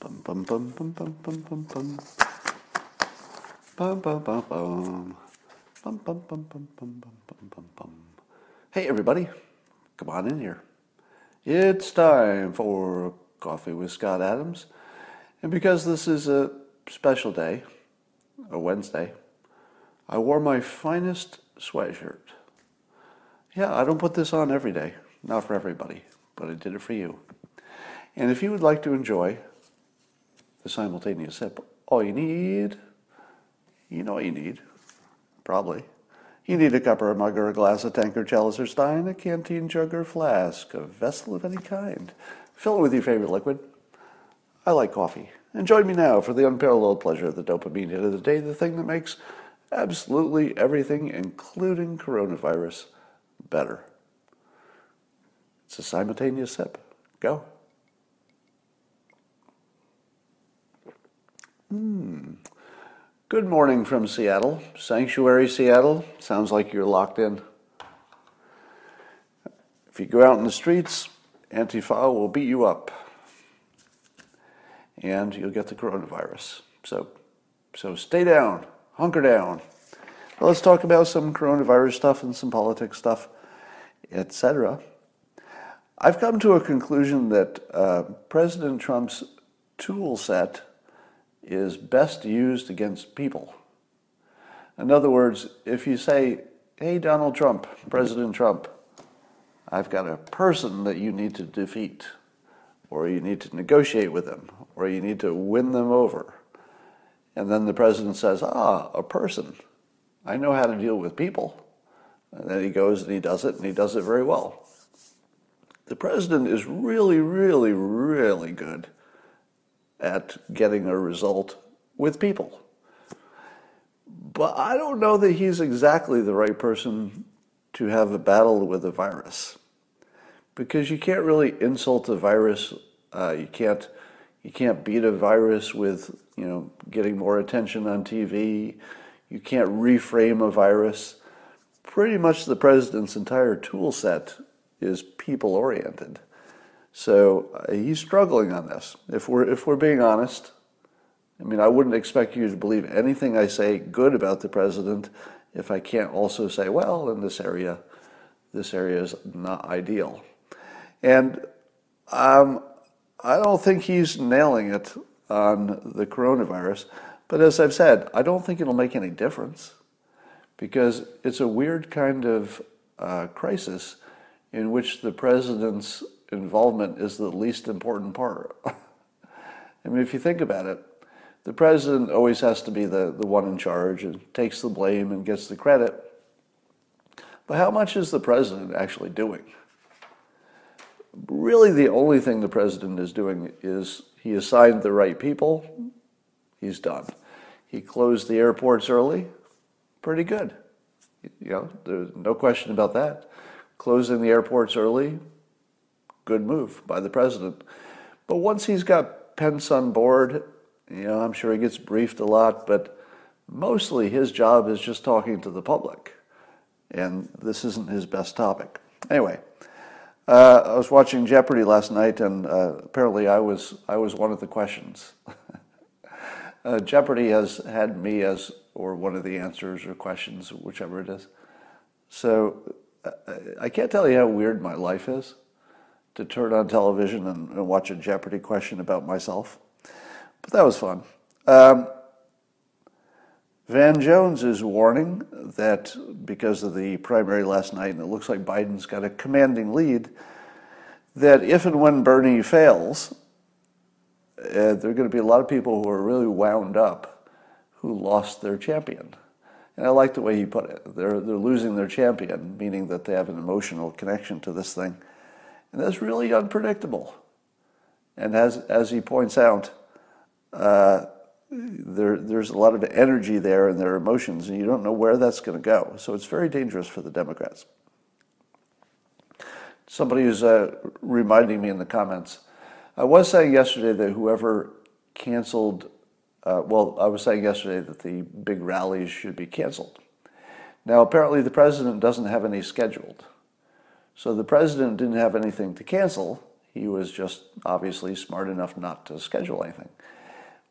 Bum bum bum bum bum bum bum bum. Bum bum bum bum. Bum bum bum bum bum bum bum bum bum. Hey everybody, come on in here. It's time for coffee with Scott Adams, and because this is a special day, a Wednesday, I wore my finest sweatshirt. Yeah, I don't put this on every day, not for everybody, but I did it for you. And if you would like to enjoy the simultaneous sip, all you need, you know what you need, probably. You need a cup or a mug or a glass, a tankard, chalice or stein, a canteen, jug or flask, a vessel of any kind. Fill it with your favorite liquid. I like coffee. And join me now for the unparalleled pleasure of the dopamine hit of the day, the thing that makes absolutely everything, including coronavirus, better. It's a simultaneous sip. Go. Hmm. Good morning from Seattle, Sanctuary Seattle. Sounds like you're locked in. If you go out in the streets, Antifa will beat you up and you'll get the coronavirus. So, so stay down, hunker down. Well, let's talk about some coronavirus stuff and some politics stuff, etc. I've come to a conclusion that uh, President Trump's tool set is best used against people. In other words, if you say, hey, Donald Trump, President Trump, I've got a person that you need to defeat, or you need to negotiate with them, or you need to win them over. And then the president says, ah, a person. I know how to deal with people. And then he goes and he does it, and he does it very well. The president is really, really, really good at getting a result with people. But I don't know that he's exactly the right person to have a battle with a virus. Because you can't really insult a virus. Uh, you can't you can't beat a virus with you know getting more attention on TV. You can't reframe a virus. Pretty much the president's entire tool set is people oriented. So uh, he's struggling on this. If we're if we're being honest, I mean, I wouldn't expect you to believe anything I say good about the president if I can't also say, well, in this area, this area is not ideal. And um, I don't think he's nailing it on the coronavirus. But as I've said, I don't think it'll make any difference because it's a weird kind of uh, crisis in which the president's involvement is the least important part. I mean, if you think about it, the president always has to be the, the one in charge and takes the blame and gets the credit. But how much is the president actually doing? Really, the only thing the president is doing is he assigned the right people, he's done. He closed the airports early, pretty good. You know, there's no question about that. Closing the airports early, good move by the president. But once he's got Pence on board, you know, I'm sure he gets briefed a lot, but mostly his job is just talking to the public. And this isn't his best topic. Anyway, uh, I was watching Jeopardy last night, and uh, apparently I was I was one of the questions. uh, Jeopardy has had me as or one of the answers or questions, whichever it is. So uh, I can't tell you how weird my life is to turn on television and, and, watch a Jeopardy question about myself. But that was fun. Um, Van Jones is warning that because of the primary last night, and it looks like Biden's got a commanding lead, that if and when Bernie fails, uh, there are going to be a lot of people who are really wound up who lost their champion. And I like the way he put it. They're, they're losing their champion, meaning that they have an emotional connection to this thing. And that's really unpredictable. And as, as he points out, uh, there, there's a lot of energy there and there are emotions, and you don't know where that's going to go. So it's very dangerous for the Democrats. Somebody was uh, reminding me in the comments. I was saying yesterday that whoever canceled, uh, well, I was saying yesterday that the big rallies should be canceled. Now, apparently, the president doesn't have any scheduled. So the president didn't have anything to cancel. He was just obviously smart enough not to schedule anything.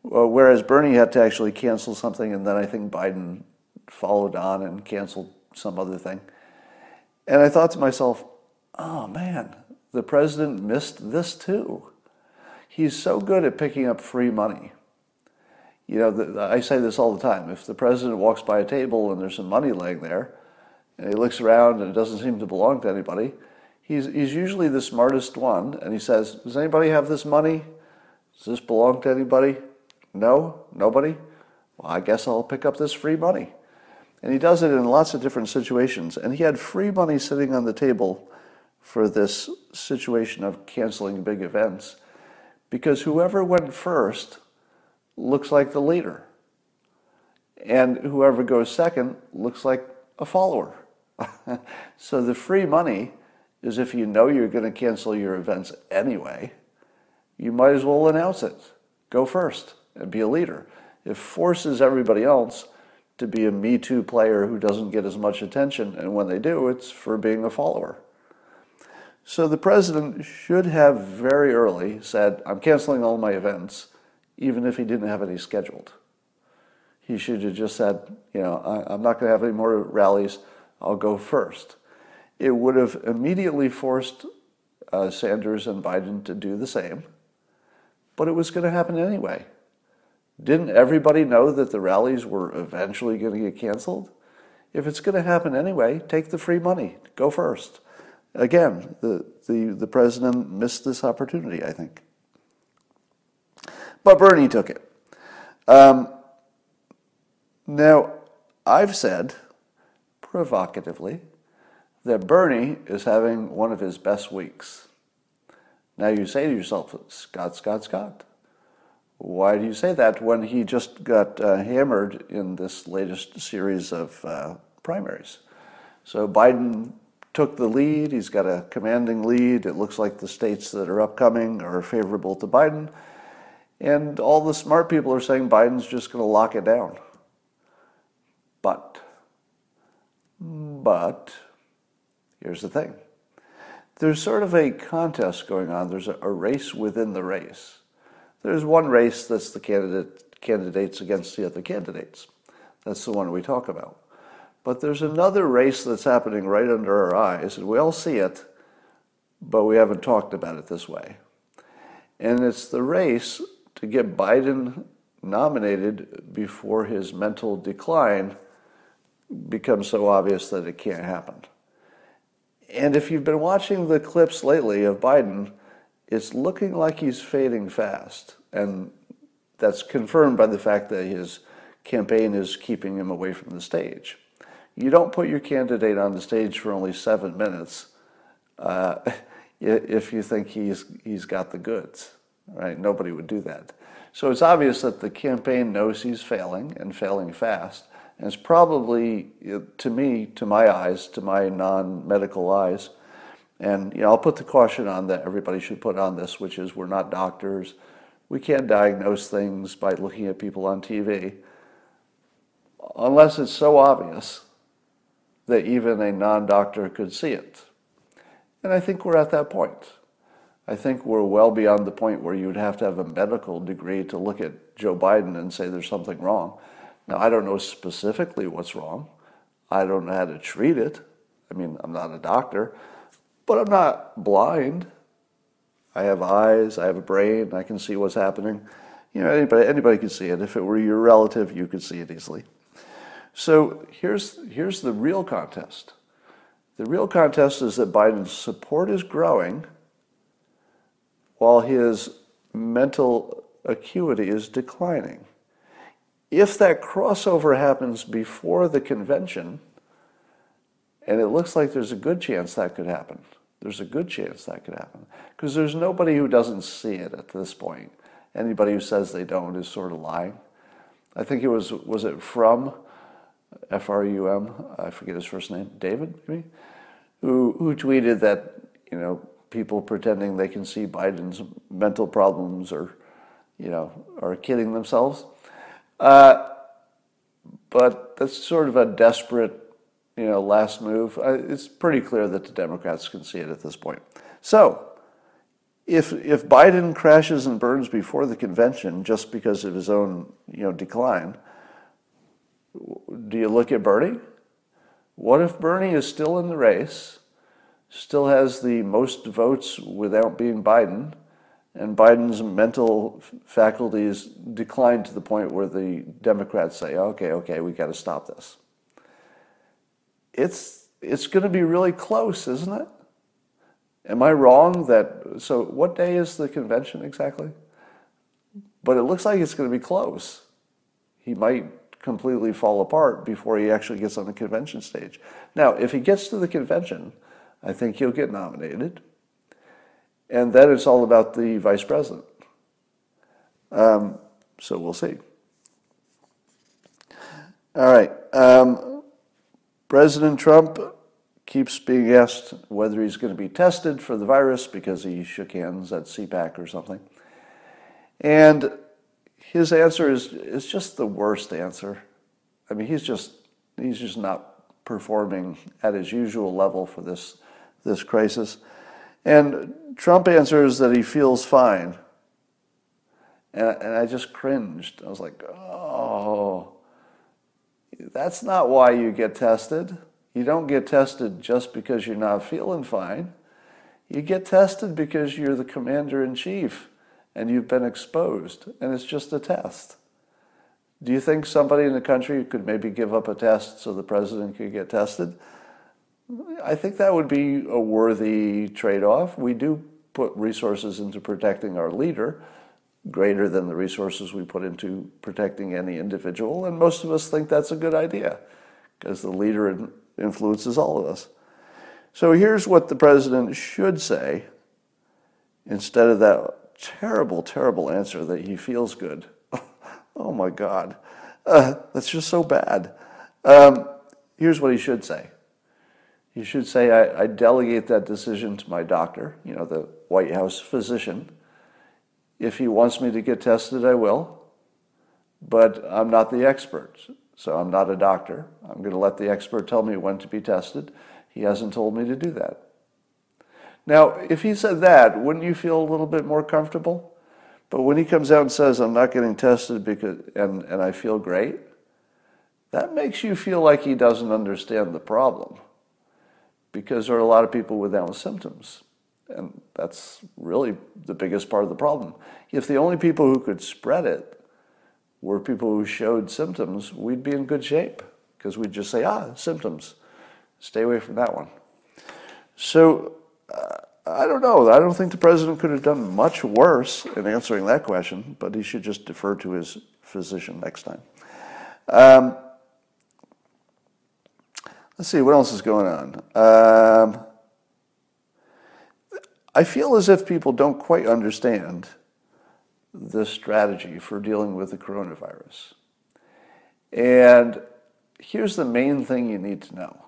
Uh, whereas Bernie had to actually cancel something, and then I think Biden followed on and canceled some other thing. And I thought to myself, oh man, the president missed this too. He's so good at picking up free money. You know, the, I say this all the time. If the president walks by a table and there's some money laying there, and he looks around and it doesn't seem to belong to anybody, he's, he's usually the smartest one. And he says, Does anybody have this money? Does this belong to anybody? No? Nobody? Well, I guess I'll pick up this free money. And he does it in lots of different situations. And he had free money sitting on the table for this situation of canceling big events because whoever went first looks like the leader. And whoever goes second looks like a follower. so the free money is if you know you're going to cancel your events anyway, you might as well announce it. Go first and be a leader. It forces everybody else to be a Me Too player who doesn't get as much attention, and when they do, it's for being a follower. So the president should have very early said, I'm canceling all my events, even if he didn't have any scheduled. He should have just said, you know, I'm not going to have any more rallies, I'll go first. It would have immediately forced uh, Sanders and Biden to do the same, but it was going to happen anyway. Didn't everybody know that the rallies were eventually going to get canceled? If it's going to happen anyway, take the free money. Go first. Again, the, the, the president missed this opportunity, I think. But Bernie took it. Um, now, I've said provocatively that Bernie is having one of his best weeks. Now you say to yourself, Scott, Scott, Scott. Why do you say that when he just got uh, hammered in this latest series of uh, primaries? So Biden took the lead. He's got a commanding lead. It looks like the states that are upcoming are favorable to Biden. And all the smart people are saying Biden's just going to lock it down. But, but, here's the thing there's sort of a contest going on, there's a, race within the race. There's one race that's the candidate, candidates against the other candidates. That's the one we talk about. But there's another race that's happening right under our eyes, and we all see it, but we haven't talked about it this way. And it's the race to get Biden nominated before his mental decline becomes so obvious that it can't happen. And if you've been watching the clips lately of Biden, it's looking like he's fading fast. And that's confirmed by the fact that his campaign is keeping him away from the stage. You don't put your candidate on the stage for only seven minutes uh, if you think he's, he's got the goods, right? Nobody would do that. So it's obvious that the campaign knows he's failing and failing fast. And it's probably, to me, to my eyes, to my non medical eyes, and you know, I'll put the caution on that everybody should put on this, which is we're not doctors. We can't diagnose things by looking at people on TV unless it's so obvious that even a non doctor could see it. And I think we're at that point. I think we're well beyond the point where you would have to have a medical degree to look at Joe Biden and say there's something wrong. Now, I don't know specifically what's wrong. I don't know how to treat it. I mean, I'm not a doctor. But I'm not blind. I have eyes, I have a brain, I can see what's happening. You know, anybody, anybody can see it. If it were your relative, you could see it easily. So here's, here's the real contest. The real contest is that Biden's support is growing while his mental acuity is declining. If that crossover happens before the convention, and it looks like there's a good chance that could happen, there's a good chance that could happen. Because there's nobody who doesn't see it at this point. Anybody who says they don't is sort of lying. I think it was, was it from F R U M, I forget his first name, David, maybe, who, who tweeted that, you know, people pretending they can see Biden's mental problems or, you know, are kidding themselves. Uh, but that's sort of a desperate you know, last move. It's pretty clear that the Democrats can see it at this point. So, if if Biden crashes and burns before the convention just because of his own you know decline, do you look at Bernie? What if Bernie is still in the race, still has the most votes without being Biden, and Biden's mental faculties decline to the point where the Democrats say, "Okay, okay, we got to stop this." It's it's going to be really close, isn't it? Am I wrong that, so what day is the convention exactly? But it looks like it's going to be close. He might completely fall apart before he actually gets on the convention stage. Now, if he gets to the convention, I think he'll get nominated. And then it's all about the vice president. Um, so we'll see. All right. Um, President Trump keeps being asked whether he's going to be tested for the virus because he shook hands at CPAC or something. And his answer is, is just the worst answer. I mean, he's just, he's just not performing at his usual level for this, this crisis. And Trump answers that he feels fine. And, and I just cringed. I was like, oh, that's not why you get tested. You don't get tested just because you're not feeling fine. You get tested because you're the commander in chief and you've been exposed, and it's just a test. Do you think somebody in the country could maybe give up a test so the president could get tested? I think that would be a worthy trade off. We do put resources into protecting our leader greater than the resources we put into protecting any individual, and most of us think that's a good idea because the leader influences all of us. So here's what the president should say instead of that terrible, terrible answer that he feels good. oh my God, uh, that's just so bad. Um, here's what he should say. He should say, I, I delegate that decision to my doctor, you know, the White House physician. If he wants me to get tested, I will, but I'm not the expert. So I'm not a doctor. I'm going to let the expert tell me when to be tested. He hasn't told me to do that. Now, if he said that, wouldn't you feel a little bit more comfortable? But when he comes out and says, I'm not getting tested because, and, and I feel great, that makes you feel like he doesn't understand the problem. Because there are a lot of people without symptoms. And that's really the biggest part of the problem. If the only people who could spread it were people who showed symptoms, we'd be in good shape because we'd just say, ah, symptoms. Stay away from that one. So uh, I don't know. I don't think the president could have done much worse in answering that question, but he should just defer to his physician next time. Um, let's see, what else is going on? Um, I feel as if people don't quite understand the strategy for dealing with the coronavirus. And here's the main thing you need to know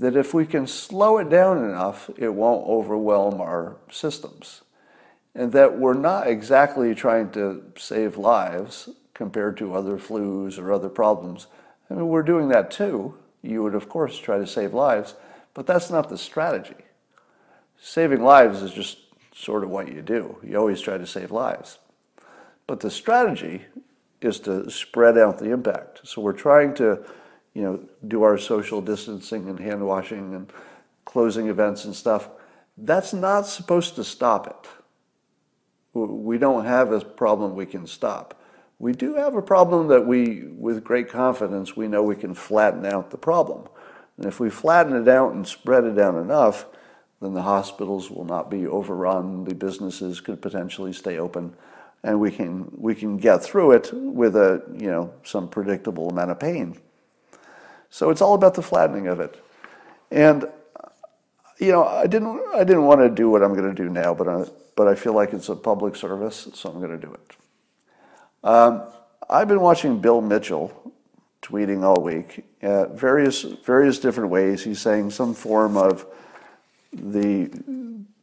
that if we can slow it down enough, it won't overwhelm our systems. And that we're not exactly trying to save lives compared to other flus or other problems. I mean, we're doing that too. You would, of course, try to save lives, but that's not the strategy. Saving lives is just sort of what you do. You always try to save lives. But the strategy is to spread out the impact. So we're trying to, you know, do our social distancing and hand washing and closing events and stuff. That's not supposed to stop it. We don't have a problem we can stop. We do have a problem that we, with great confidence, we know we can flatten out the problem. And if we flatten it out and spread it out enough, then the hospitals will not be overrun, the businesses could potentially stay open, and we can we can get through it with a you know some predictable amount of pain. So it's all about the flattening of it, and you know I didn't I didn't want to do what I'm going to do now, but I, but I feel like it's a public service, so I'm going to do it. Um, I've been watching Bill Mitchell tweeting all week, uh, various various different ways. He's saying some form of the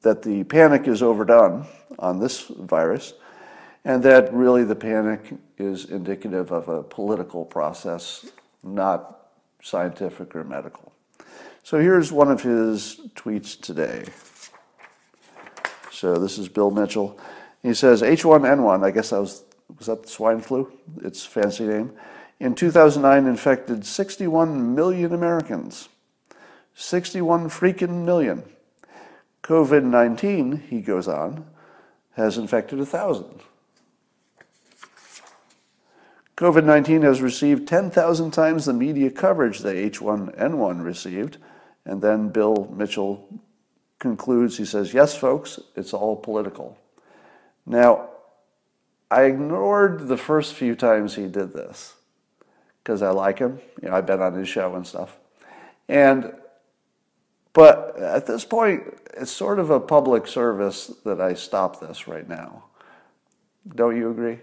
that the panic is overdone on this virus and that really the panic is indicative of a political process, not scientific or medical. So here's one of his tweets today. So this is Bill Mitchell. He says H1N1, I guess that was, was that the swine flu? Its fancy name. In 2009 infected 61 million Americans. 61 freaking million. COVID 19, he goes on, has infected a thousand. COVID 19 has received 10,000 times the media coverage that H1N1 received. And then Bill Mitchell concludes, he says, Yes, folks, it's all political. Now, I ignored the first few times he did this because I like him. You know, I've been on his show and stuff. And but at this point, it's sort of a public service that I stop this right now. Don't you agree?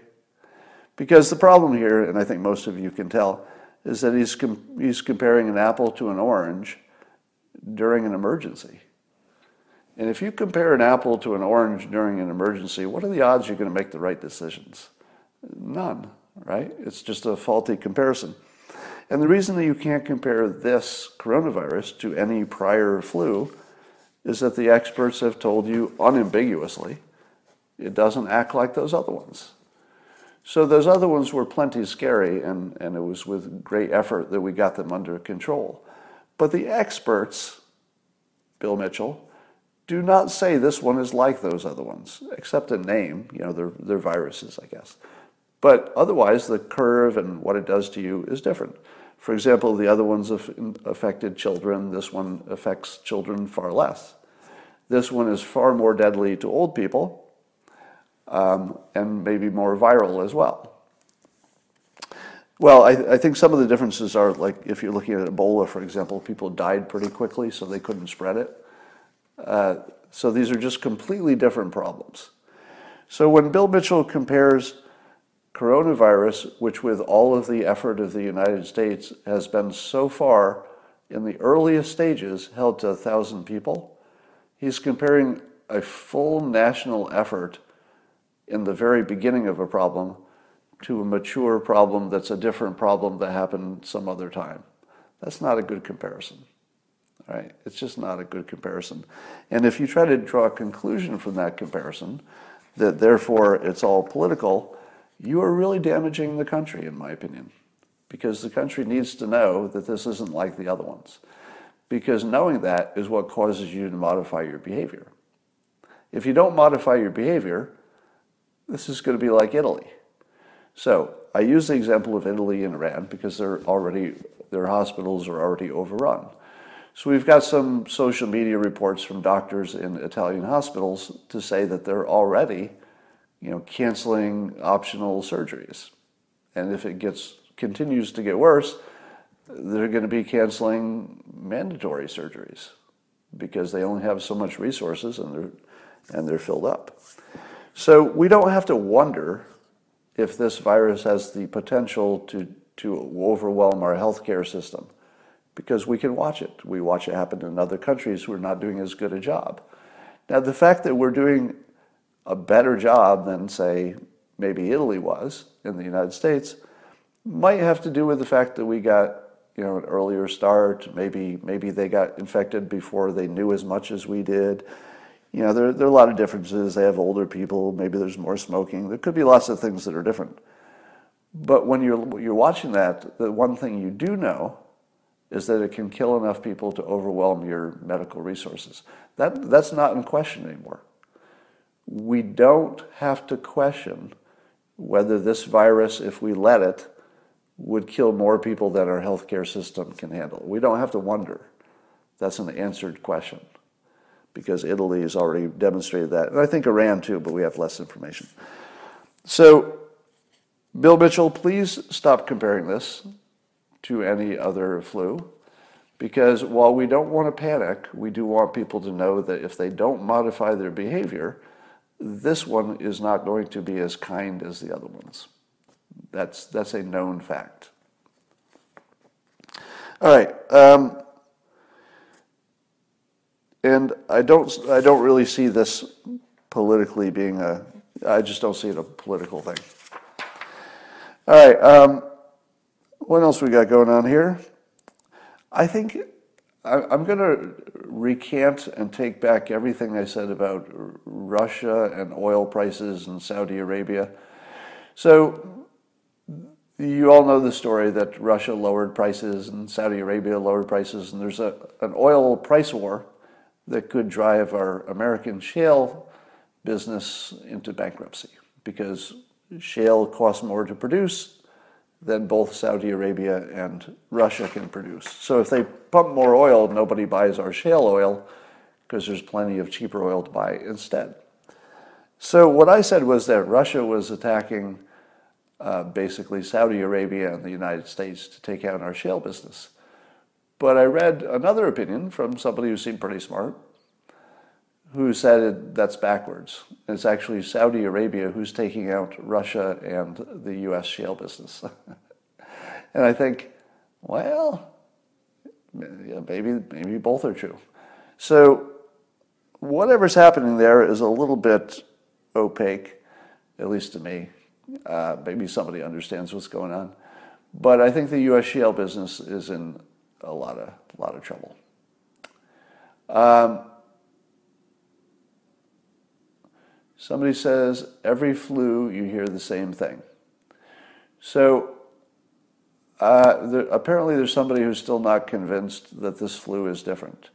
Because the problem here, and I think most of you can tell, is that he's, com- he's comparing an apple to an orange during an emergency. And if you compare an apple to an orange during an emergency, what are the odds you're going to make the right decisions? None, right? It's just a faulty comparison. And the reason that you can't compare this coronavirus to any prior flu is that the experts have told you unambiguously it doesn't act like those other ones. So those other ones were plenty scary, and, and it was with great effort that we got them under control. But the experts, Bill Mitchell, do not say this one is like those other ones, except in name. You know, they're, they're viruses, I guess. But otherwise, the curve and what it does to you is different. For example, the other ones have affected children. This one affects children far less. This one is far more deadly to old people um, and maybe more viral as well. Well, I, I, think some of the differences are like if you're looking at Ebola, for example, people died pretty quickly, so they couldn't spread it. Uh, so these are just completely different problems. So when Bill Mitchell compares coronavirus, which with all of the effort of the United States has been so far in the earliest stages held to a thousand people, he's comparing a full national effort in the very beginning of a problem to a mature problem that's a different problem that happened some other time. That's not a good comparison. Right? It's just not a good comparison. And if you try to draw a conclusion from that comparison, that therefore it's all political, you are really damaging the country, in my opinion, because the country needs to know that this isn't like the other ones. Because knowing that is what causes you to modify your behavior. If you don't modify your behavior, this is going to be like Italy. So I use the example of Italy and Iran because they're already their hospitals are already overrun. So we've got some social media reports from doctors in Italian hospitals to say that they're already you know, canceling optional surgeries. And if it gets continues to get worse, they're going to be canceling mandatory surgeries because they only have so much resources and they're and they're filled up. So we don't have to wonder if this virus has the potential to to overwhelm our healthcare system because we can watch it. We watch it happen in other countries who are not doing as good a job. Now the fact that we're doing a better job than, say, maybe Italy was in the United States, might have to do with the fact that we got you know an earlier start. Maybe maybe they got infected before they knew as much as we did. You know, there, there are a lot of differences. They have older people. Maybe there's more smoking. There could be lots of things that are different. But when you're you're watching that, the one thing you do know is that it can kill enough people to overwhelm your medical resources. That that's not in question anymore we don't have to question whether this virus, if we let it, would kill more people than our healthcare system can handle. We don't have to wonder. That's an answered question because Italy has already demonstrated that. And I think Iran too, but we have less information. So, Bill Mitchell, please stop comparing this to any other flu because while we don't want to panic, we do want people to know that if they don't modify their behavior, this one is not going to be as kind as the other ones. That's, that's a known fact. All right. Um, and I don't, I don't really see this politically being a, I just don't see it a political thing. All right. Um, what else we got going on here? I think I'm going to recant and take back everything I said about Russia and oil prices and Saudi Arabia. So, you all know the story that Russia lowered prices and Saudi Arabia lowered prices, and there's a, an oil price war that could drive our American shale business into bankruptcy because shale costs more to produce than both Saudi Arabia and Russia can produce. So if they pump more oil, nobody buys our shale oil because there's plenty of cheaper oil to buy instead. So what I said was that Russia was attacking uh, basically Saudi Arabia and the United States to take out our shale business. But I read another opinion from somebody who seemed pretty smart who said that's backwards. It's actually Saudi Arabia who's taking out Russia and the U.S. shale business. and I think, well, maybe maybe both are true. So whatever's happening there is a little bit opaque, at least to me. Uh, maybe somebody understands what's going on, but I think the U.S. shale business is in a lot of a lot of trouble. Um, Somebody says every flu you hear the same thing. So uh, there, apparently there's somebody who's still not convinced that this flu is different.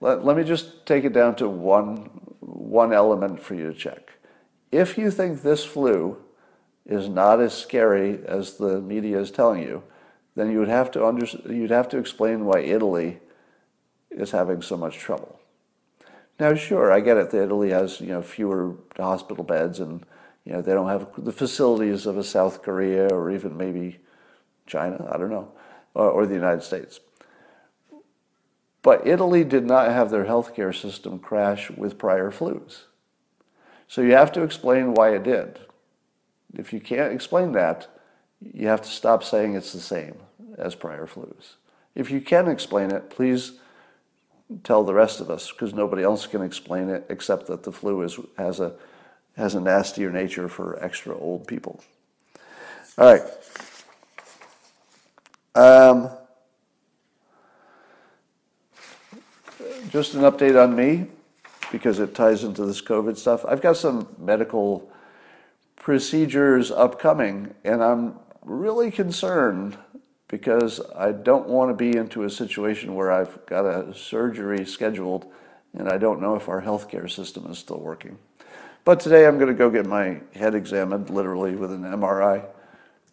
Let, let me just take it down to one, one element for you to check. If you think this flu is not as scary as the media is telling you, then you would have to, under, you'd have to explain why Italy is having so much trouble. Now, sure, I get it. That Italy has you know fewer hospital beds, and you know they don't have the facilities of a South Korea or even maybe China. I don't know, or, or the United States. But Italy did not have their healthcare system crash with prior flus. So you have to explain why it did. If you can't explain that, you have to stop saying it's the same as prior flus. If you can explain it, please tell the rest of us because nobody else can explain it except that the flu is, has, a, has a nastier nature for extra old people. All right. Um, just an update on me because it ties into this COVID stuff. I've got some medical procedures upcoming, and I'm really concerned because I don't want to be into a situation where I've got a surgery scheduled and I don't know if our healthcare system is still working. But today I'm going to go get my head examined, literally with an MRI,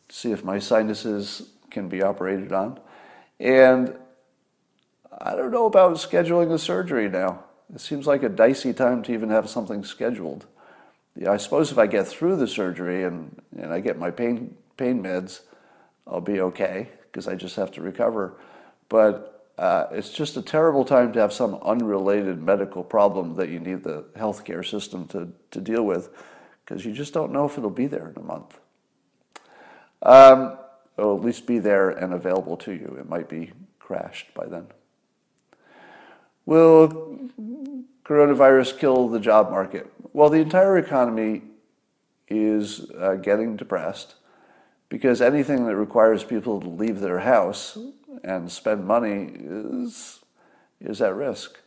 see if my sinuses can be operated on. And I don't know about scheduling the surgery now. It seems like a dicey time to even have something scheduled. Yeah, I suppose if I get through the surgery and, and I get my pain, pain meds, I'll be okay because I just have to recover. But uh, it's just a terrible time to have some unrelated medical problem that you need the healthcare system to, to deal with because you just don't know if it'll be there in a month. Um, or at least be there and available to you. It might be crashed by then. Will coronavirus kill the job market? Well, the entire economy is uh, getting depressed because anything that requires people to leave their house and spend money is, is at risk.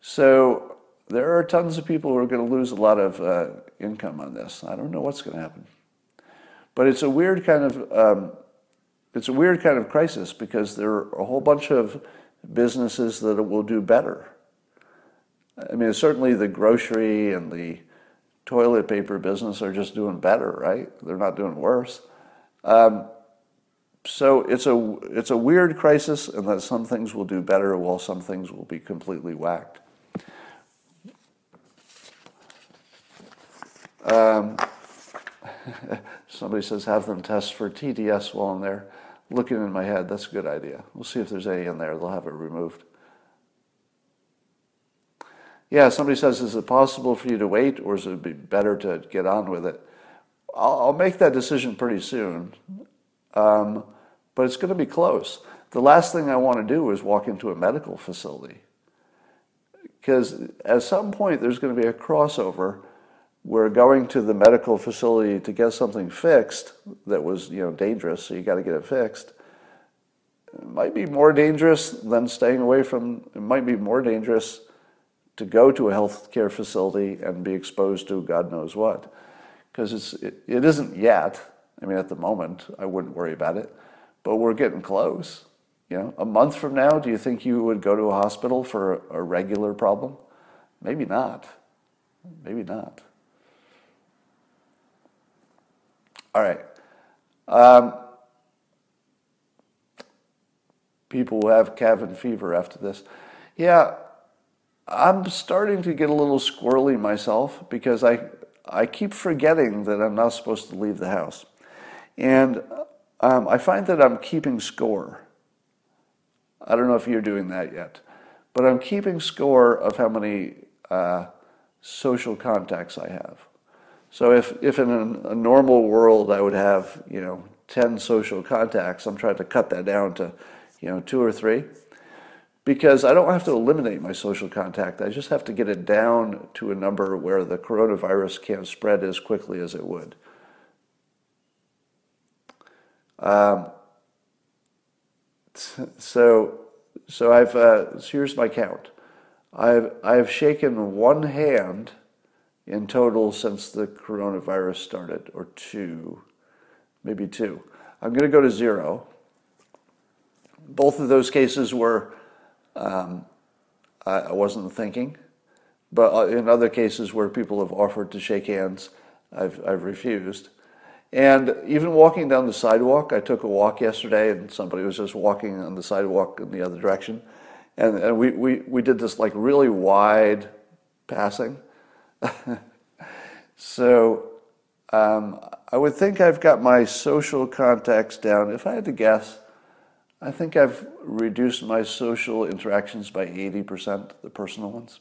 So there are tons of people who are going to lose a lot of uh, income on this. I don't know what's going to happen. But it's a weird kind of um, it's a weird kind of crisis because there are a whole bunch of businesses that will do better. I mean, certainly the grocery and the toilet paper business are just doing better, right? They're not doing worse. Um, so it's a it's a weird crisis, and that some things will do better, while some things will be completely whacked. Um, somebody says have them test for TDS while I'm there. Looking in my head, that's a good idea. We'll see if there's any in there. They'll have it removed. Yeah, somebody says, is it possible for you to wait, or is it be better to get on with it? I'll, make that decision pretty soon, um, but it's going to be close. The last thing I want to do is walk into a medical facility because at some point there's going to be a crossover where going to the medical facility to get something fixed that was you know dangerous, so you got to get it fixed, it might be more dangerous than staying away from, it might be more dangerous to go to a healthcare facility and be exposed to God knows what. Because it's, it, it isn't yet. I mean, at the moment, I wouldn't worry about it, but we're getting close. You know, a month from now, do you think you would go to a hospital for a, a regular problem? Maybe not. Maybe not. All right. Um, people who have cabin fever after this. Yeah, I'm starting to get a little squirrely myself because I, I keep forgetting that I'm not supposed to leave the house. And um, I find that I'm keeping score. I don't know if you're doing that yet, but I'm keeping score of how many uh, social contacts I have. So if, if in a, a normal world I would have, you know, 10 social contacts, I'm trying to cut that down to, you know, two or three because I don't have to eliminate my social contact. I just have to get it down to a number where the coronavirus can't spread as quickly as it would. Um, so, so I've uh, so here's my count. I've I've shaken one hand in total since the coronavirus started, or two, maybe two. I'm going to go to zero. Both of those cases were um, I, I, wasn't thinking, but uh, in other cases where people have offered to shake hands, I've I've refused. And even walking down the sidewalk, I took a walk yesterday, and somebody was just walking on the sidewalk in the other direction, and, and we, we, we did this like really wide passing so um, I would think I've got my social contacts down. If I had to guess, I think I've reduced my social interactions by 80%, the personal ones.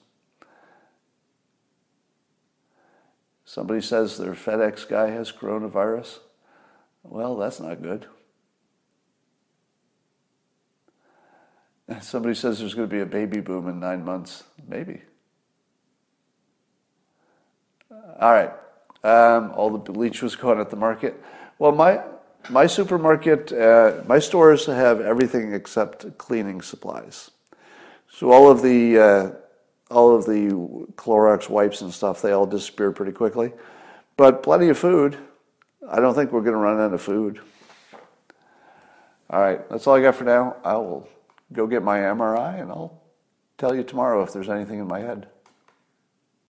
Somebody says their FedEx guy has coronavirus. Well, that's not good. Somebody says there's going to be a baby boom in nine months. Maybe. All right. Um, all the bleach was gone at the market. Well, my my supermarket, uh, my stores have everything except cleaning supplies. So all of the uh, all of the Clorox wipes and stuff, they all disappear pretty quickly. But plenty of food. I don't think we're going to run out of food. All right, that's all I got for now. I will go get my MRI and I'll tell you tomorrow if there's anything in my head.